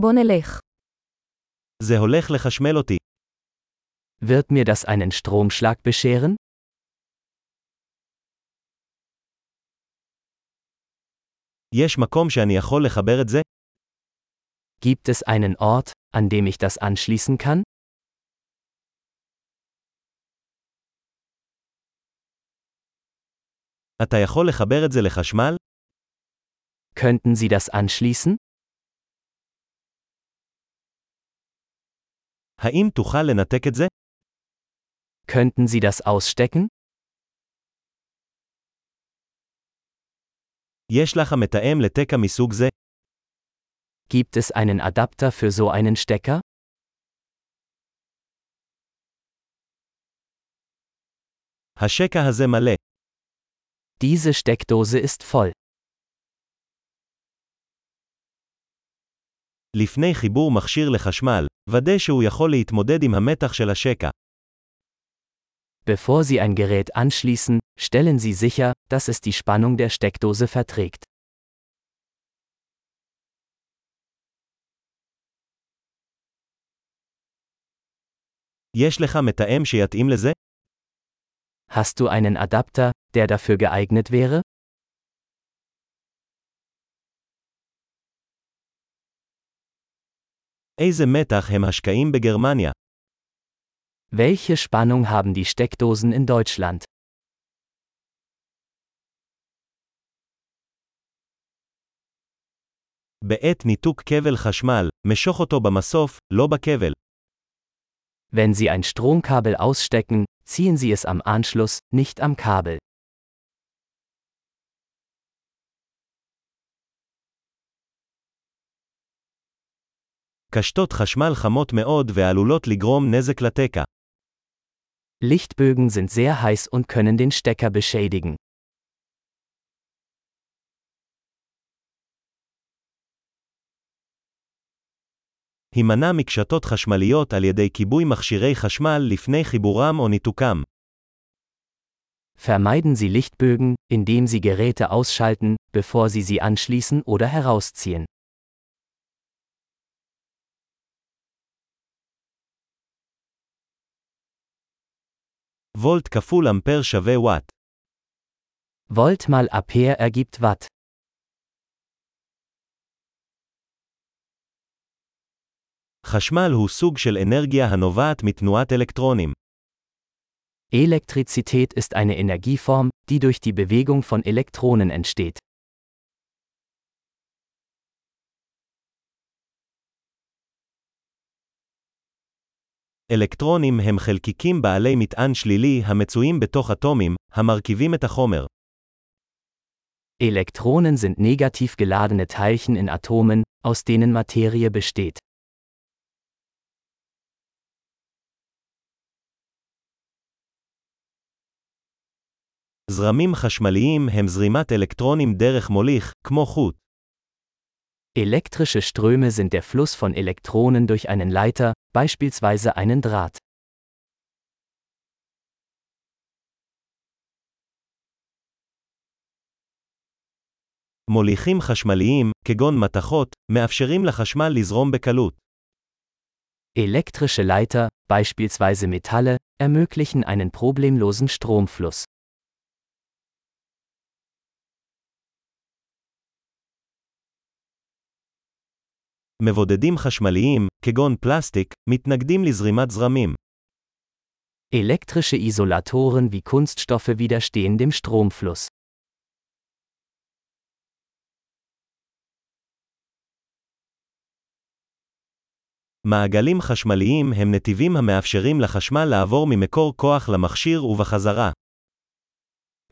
בוא נלך. זה הולך לחשמל אותי. Wird mir das einen Stromschlag bescheren? יש מקום שאני יכול לחבר את זה? Gibt es einen Ort, an dem ich das anschließen kann? אתה יכול לחבר את זה לחשמל? Könnten Sie das anschließen? האם תוכל לנתק את זה? Könnten Sie das ausstecken? יש לך מתאם לתקע מסוג זה? Gibt es einen Adapter für so einen Stecker? השקע הזה מלא. Diese Steckdose ist voll. לפני חיבור מכשיר לחשמל, ודא שהוא יכול להתמודד עם המתח של השקע. Bevor Sie ein Gerät anschließen, stellen Sie sicher, dass es die Spannung der Steckdose verträgt. יש לך מתאם שיתאים לזה? Hast du einen Adapter, der dafür geeignet wäre? איזה מתח הם השקעים בגרמניה? Welche Spannung haben die Steckdosen in Deutschland? בעת ניתוק כבל חשמל, משוך אותו במסוף, לא בכבל. Wenn Sie ein Stromkabel ausstecken, ziehen Sie es am Anschluss, nicht am Kabel. קשתות חשמל חמות מאוד ועלולות לגרום נזק לתקע. Lichtbögen sind sehr heiß und können den Stecker beschädigen. הימנע מקשתות חשמליות על ידי כיבוי מכשירי חשמל לפני חיבורם או ניתוקם. Vermeiden Sie Lichtbögen, indem Sie Geräte ausschalten, bevor Sie sie anschließen oder herausziehen. וולט כפול אמפר שווה וואט. Volt mal Ampere ergibt Watt. חשמל הוא סוג של אנרגיה הנובעת מתנועת אלקטרונים. Elektrizität ist eine Energieform, die durch die Bewegung von Elektronen entsteht. אלקטרונים הם חלקיקים בעלי מטען שלילי המצויים בתוך אטומים, המרכיבים את החומר. Elektronen sind negativ geladene Teilchen in Atomen, aus denen Materie besteht. זרמים חשמליים הם זרימת אלקטרונים דרך מוליך, כמו חוט. Elektrische Ströme sind der Fluss von Elektronen durch einen Leiter, beispielsweise einen Draht. מוליכים חשמליים, כגון מתכות, מאפשרים לחשמל לזרום בקלות. Elektrische Leiter, beispielsweise Metalle, ermöglichen einen problemlosen Stromfluss. מבודדים חשמליים, כגון פלסטיק, מתנגדים לזרימת זרמים. Elektrische Isolatoren wie Kunststoffe widerstehen dem Stromfluss. מעגלים חשמליים הם נתיבים המאפשרים לחשמל לעבור ממקור כוח למכשיר ובחזרה.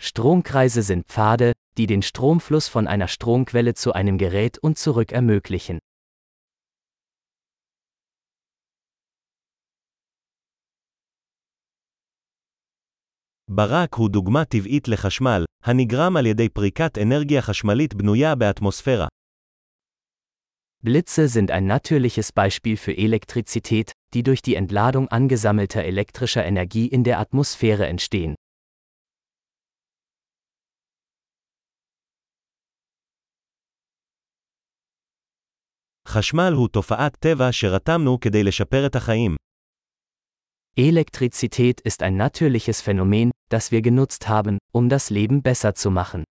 Stromkreise sind Pfade, die den Stromfluss von einer Stromquelle zu einem Gerät und zurück ermöglichen. ברק הוא דוגמה טבעית לחשמל, הנגרם על ידי פריקת אנרגיה חשמלית בנויה באטמוספירה. Blitze sind ein natürliches Beispiel für Elektrizität, die durch die Entladung angesammelter elektrischer Energie in der Atmosphäre entstehen. חשמל הוא תופעת טבע שרתמנו כדי לשפר את החיים. Elektrizität ist ein natürliches Phänomen, das wir genutzt haben, um das Leben besser zu machen.